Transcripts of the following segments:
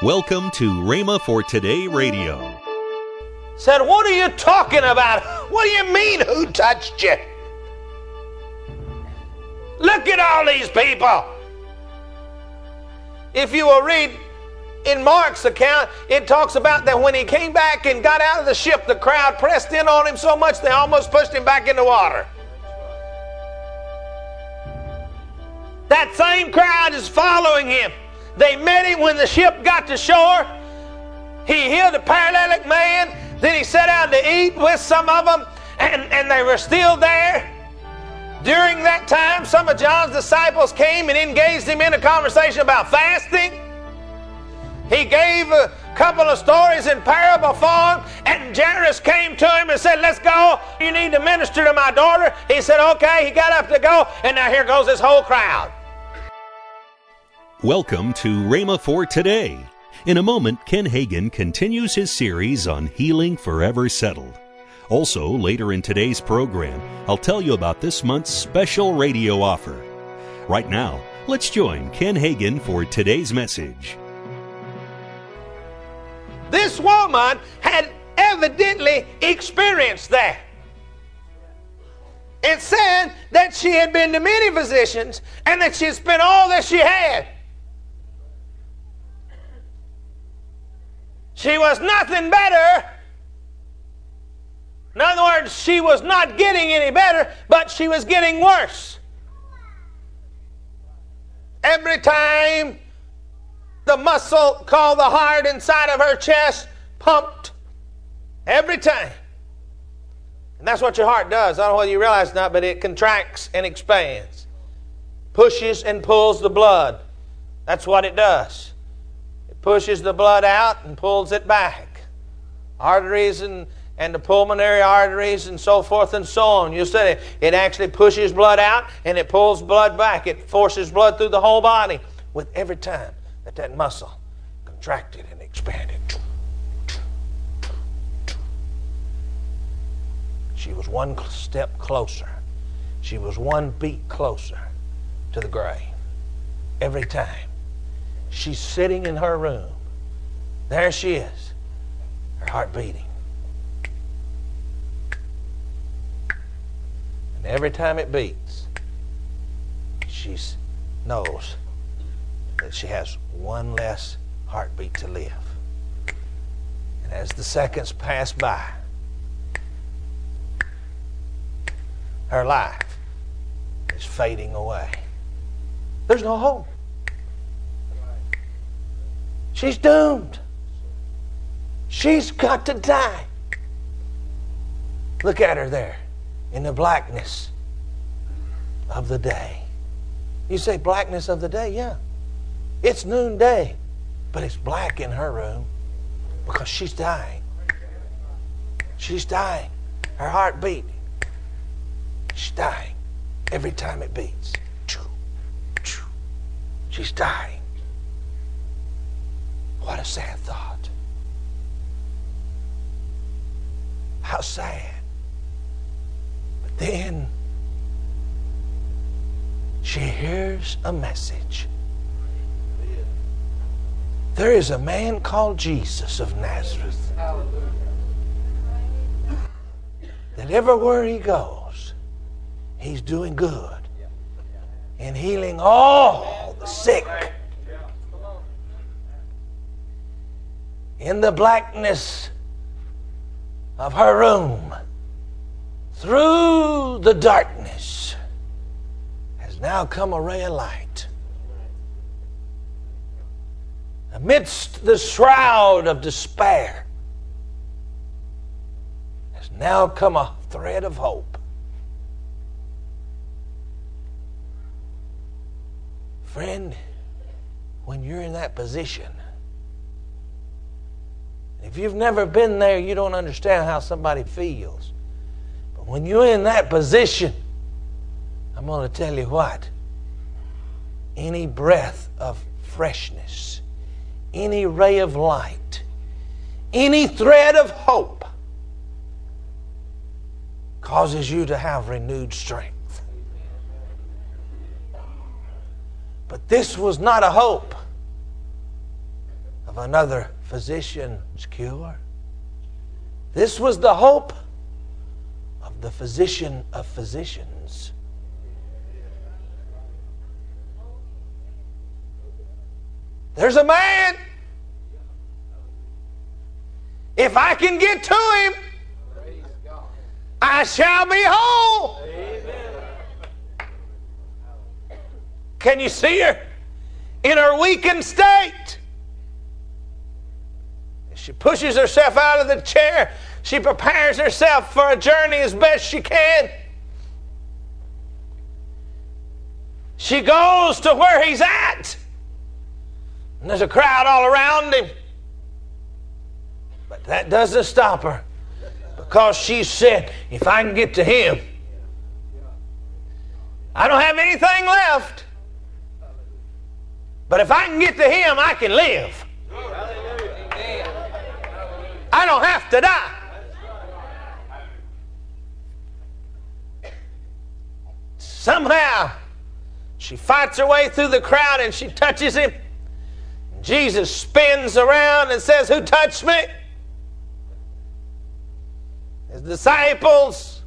Welcome to Rhema for Today Radio. Said, What are you talking about? What do you mean, who touched you? Look at all these people. If you will read in Mark's account, it talks about that when he came back and got out of the ship, the crowd pressed in on him so much they almost pushed him back in the water. That same crowd is following him. They met him when the ship got to shore. He healed a paralytic man. Then he sat down to eat with some of them, and, and they were still there. During that time, some of John's disciples came and engaged him in a conversation about fasting. He gave a couple of stories in parable form, and Jairus came to him and said, Let's go. You need to minister to my daughter. He said, Okay. He got up to go, and now here goes this whole crowd. Welcome to Rhema for Today. In a moment, Ken Hagin continues his series on healing forever settled. Also, later in today's program, I'll tell you about this month's special radio offer. Right now, let's join Ken Hagin for today's message. This woman had evidently experienced that. It said that she had been to many physicians and that she had spent all that she had. She was nothing better. In other words, she was not getting any better, but she was getting worse. Every time the muscle called the heart inside of her chest pumped, every time. And that's what your heart does. I don't know whether you realize or not, but it contracts and expands, pushes and pulls the blood. That's what it does pushes the blood out and pulls it back. Arteries and, and the pulmonary arteries and so forth and so on. You said it, it actually pushes blood out and it pulls blood back. It forces blood through the whole body with every time that that muscle contracted and expanded. She was one step closer. She was one beat closer to the grave every time. She's sitting in her room. There she is, her heart beating. And every time it beats, she knows that she has one less heartbeat to live. And as the seconds pass by, her life is fading away. There's no hope. She's doomed. She's got to die. Look at her there in the blackness of the day. You say blackness of the day? Yeah. It's noonday, but it's black in her room because she's dying. She's dying. Her heart beating. She's dying every time it beats. She's dying. What a sad thought. How sad. But then she hears a message. There is a man called Jesus of Nazareth that everywhere he goes, he's doing good and healing all the sick in the blackness of her room, through the darkness, has now come a ray of light. Amidst the shroud of despair, has now come a thread of hope. Friend, when you're in that position, if you've never been there, you don't understand how somebody feels. But when you're in that position, I'm going to tell you what any breath of freshness, any ray of light, any thread of hope causes you to have renewed strength. But this was not a hope of another physician's cure. This was the hope of the physician of physicians. There's a man. If I can get to him, I shall be whole. Can you see her? In her weakened state. She pushes herself out of the chair. She prepares herself for a journey as best she can. She goes to where he's at. And there's a crowd all around him. But that doesn't stop her because she said, if I can get to him, I don't have anything left. But if I can get to him, I can live. I don't have to die. Somehow, she fights her way through the crowd and she touches him. Jesus spins around and says, Who touched me? His disciples,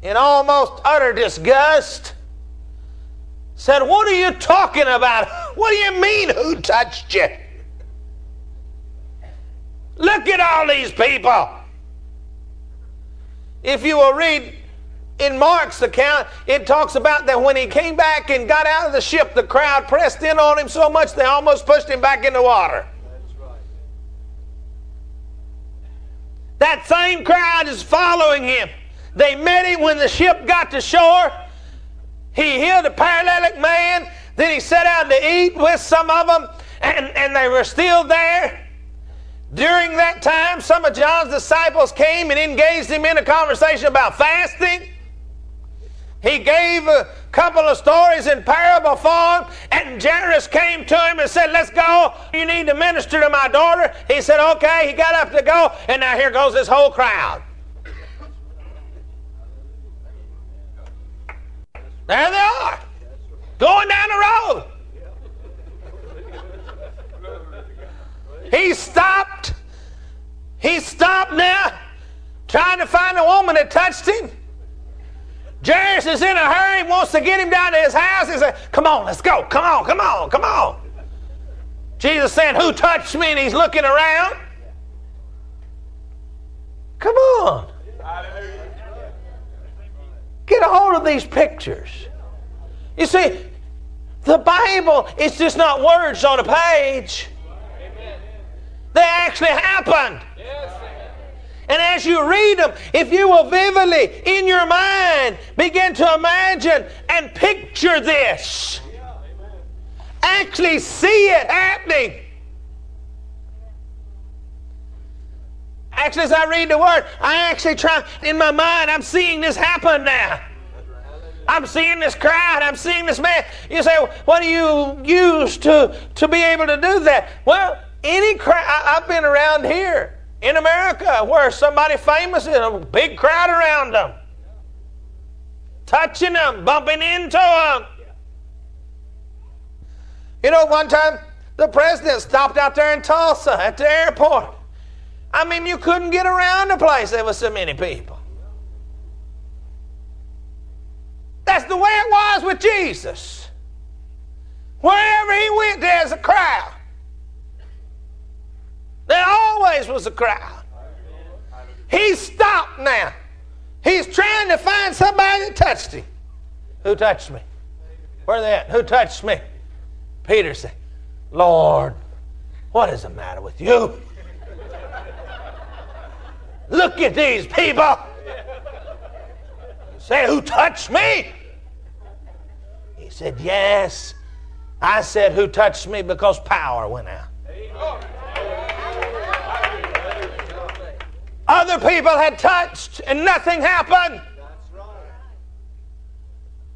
in almost utter disgust, said, What are you talking about? What do you mean, who touched you? Look at all these people. If you will read in Mark's account, it talks about that when he came back and got out of the ship, the crowd pressed in on him so much they almost pushed him back in the water. That same crowd is following him. They met him when the ship got to shore. He healed a paralytic man. Then he sat down to eat with some of them, and, and they were still there. During that time, some of John's disciples came and engaged him in a conversation about fasting. He gave a couple of stories in parable form, and Jairus came to him and said, Let's go. You need to minister to my daughter. He said, Okay. He got up to go, and now here goes this whole crowd. There they are, going down the road. He stopped. He stopped now, trying to find a woman that touched him. Jairus is in a hurry, wants to get him down to his house. He said, Come on, let's go. Come on, come on, come on. Jesus said, Who touched me? And he's looking around. Come on. Get a hold of these pictures. You see, the Bible is just not words on a page. They actually happened. And as you read them, if you will vividly, in your mind, begin to imagine and picture this, actually see it happening. Actually, as I read the word, I actually try, in my mind, I'm seeing this happen now. I'm seeing this crowd. I'm seeing this man. You say, what do you use to, to be able to do that? Well, any crowd, I've been around here in America where somebody famous is a big crowd around them, touching them, bumping into them. You know, one time the president stopped out there in Tulsa at the airport. I mean, you couldn't get around the place, there was so many people. That's the way it was with Jesus. Wherever he went, there's a crowd. There always was a crowd. He stopped now. He's trying to find somebody that touched him. Who touched me? Where they at? Who touched me? Peter said, Lord, what is the matter with you? Look at these people. Say, who touched me? He said, Yes. I said, Who touched me? Because power went out. Other people had touched and nothing happened.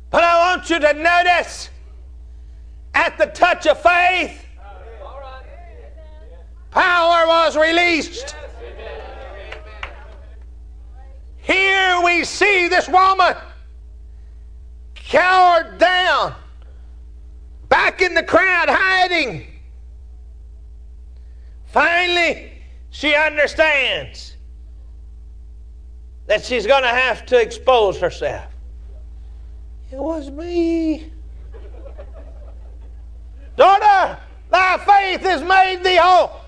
But I want you to notice at the touch of faith, power was released. Here we see this woman cowered down, back in the crowd, hiding. Finally, she understands that she's going to have to expose herself. It was me. Daughter, thy faith has made thee whole.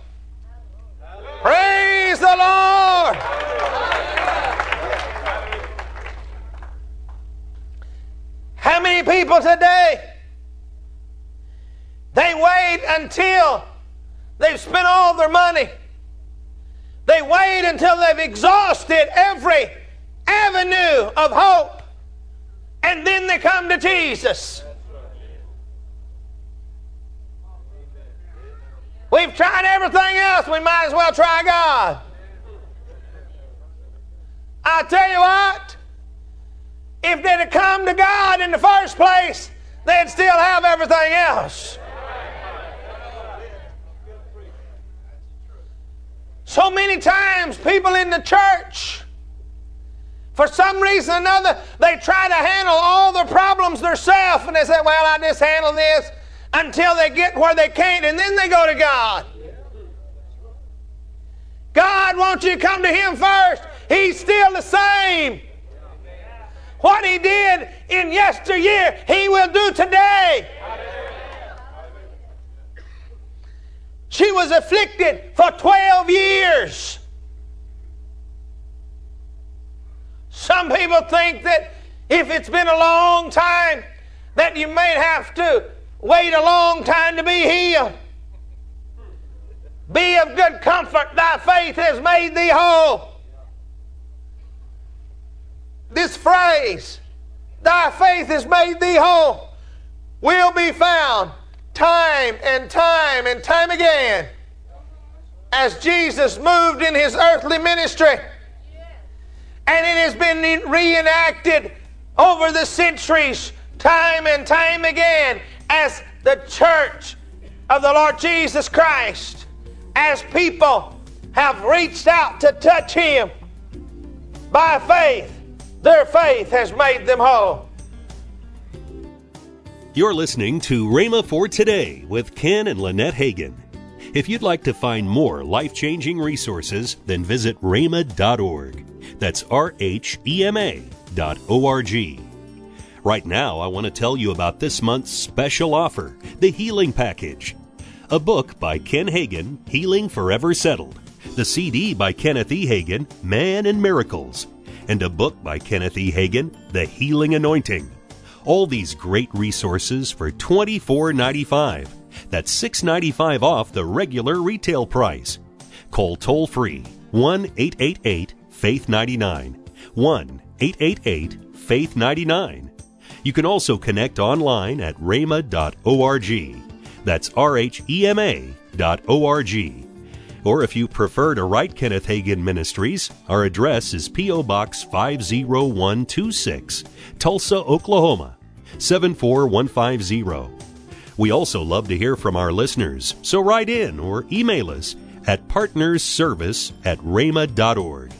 Praise the Lord. How many people today? They wait until they've spent all their money. They wait until they've exhausted every avenue of hope. And then they come to Jesus. We've tried everything else, we might as well try God. I tell you what, if they'd have come to God in the first place, they'd still have everything else. So many times, people in the church, for some reason or another, they try to handle all their problems themselves, and they say, Well, I just handle this until they get where they can't, and then they go to God. God wants you to come to Him first. He's still the same. What He did in yesteryear, He will do today. She was afflicted for 12 years. Some people think that if it's been a long time, that you may have to wait a long time to be healed. Be of good comfort, thy faith has made thee whole. This phrase, thy faith has made thee whole, will be found time and time and time again as Jesus moved in his earthly ministry. And it has been reenacted over the centuries, time and time again, as the church of the Lord Jesus Christ, as people have reached out to touch Him by faith, their faith has made them whole. You're listening to Rhema for Today with Ken and Lynette Hagin. If you'd like to find more life changing resources, then visit rhema.org. That's R H E M A dot O R G. Right now, I want to tell you about this month's special offer the Healing Package. A book by Ken Hagin, Healing Forever Settled. The CD by Kenneth E. Hagin, Man and Miracles. And a book by Kenneth E. Hagin, The Healing Anointing. All these great resources for $24.95. That's $6.95 off the regular retail price. Call toll free 1 888 Faith 99. 1 888 Faith 99 you can also connect online at rhema.org. That's R H E M A dot O-R-G. Or if you prefer to write Kenneth Hagin Ministries, our address is P.O. Box 50126, Tulsa, Oklahoma 74150. We also love to hear from our listeners, so write in or email us at partnersservice at rhema.org.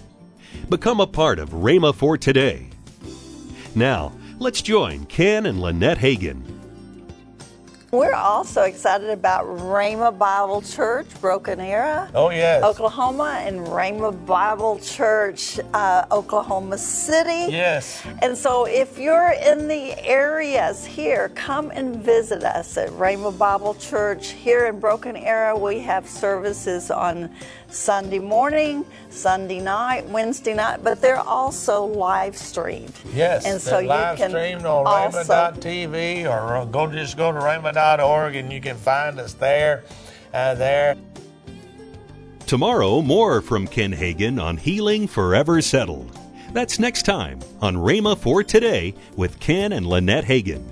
Become a part of Rhema for Today. Now, Let's join Ken and Lynette Hagin. We're also excited about Rhema Bible Church, Broken Arrow. Oh, yes. Oklahoma, and Rhema Bible Church, uh, Oklahoma City. Yes. And so if you're in the areas here, come and visit us at Rhema Bible Church here in Broken Arrow. We have services on Sunday morning, Sunday night, Wednesday night, but they're also live streamed. Yes, and so you live can streamed on Rhema.tv or go just go to Rhema.org and you can find us there. Uh, there. Tomorrow, more from Ken Hagin on Healing Forever Settled. That's next time on Rhema for Today with Ken and Lynette Hagin.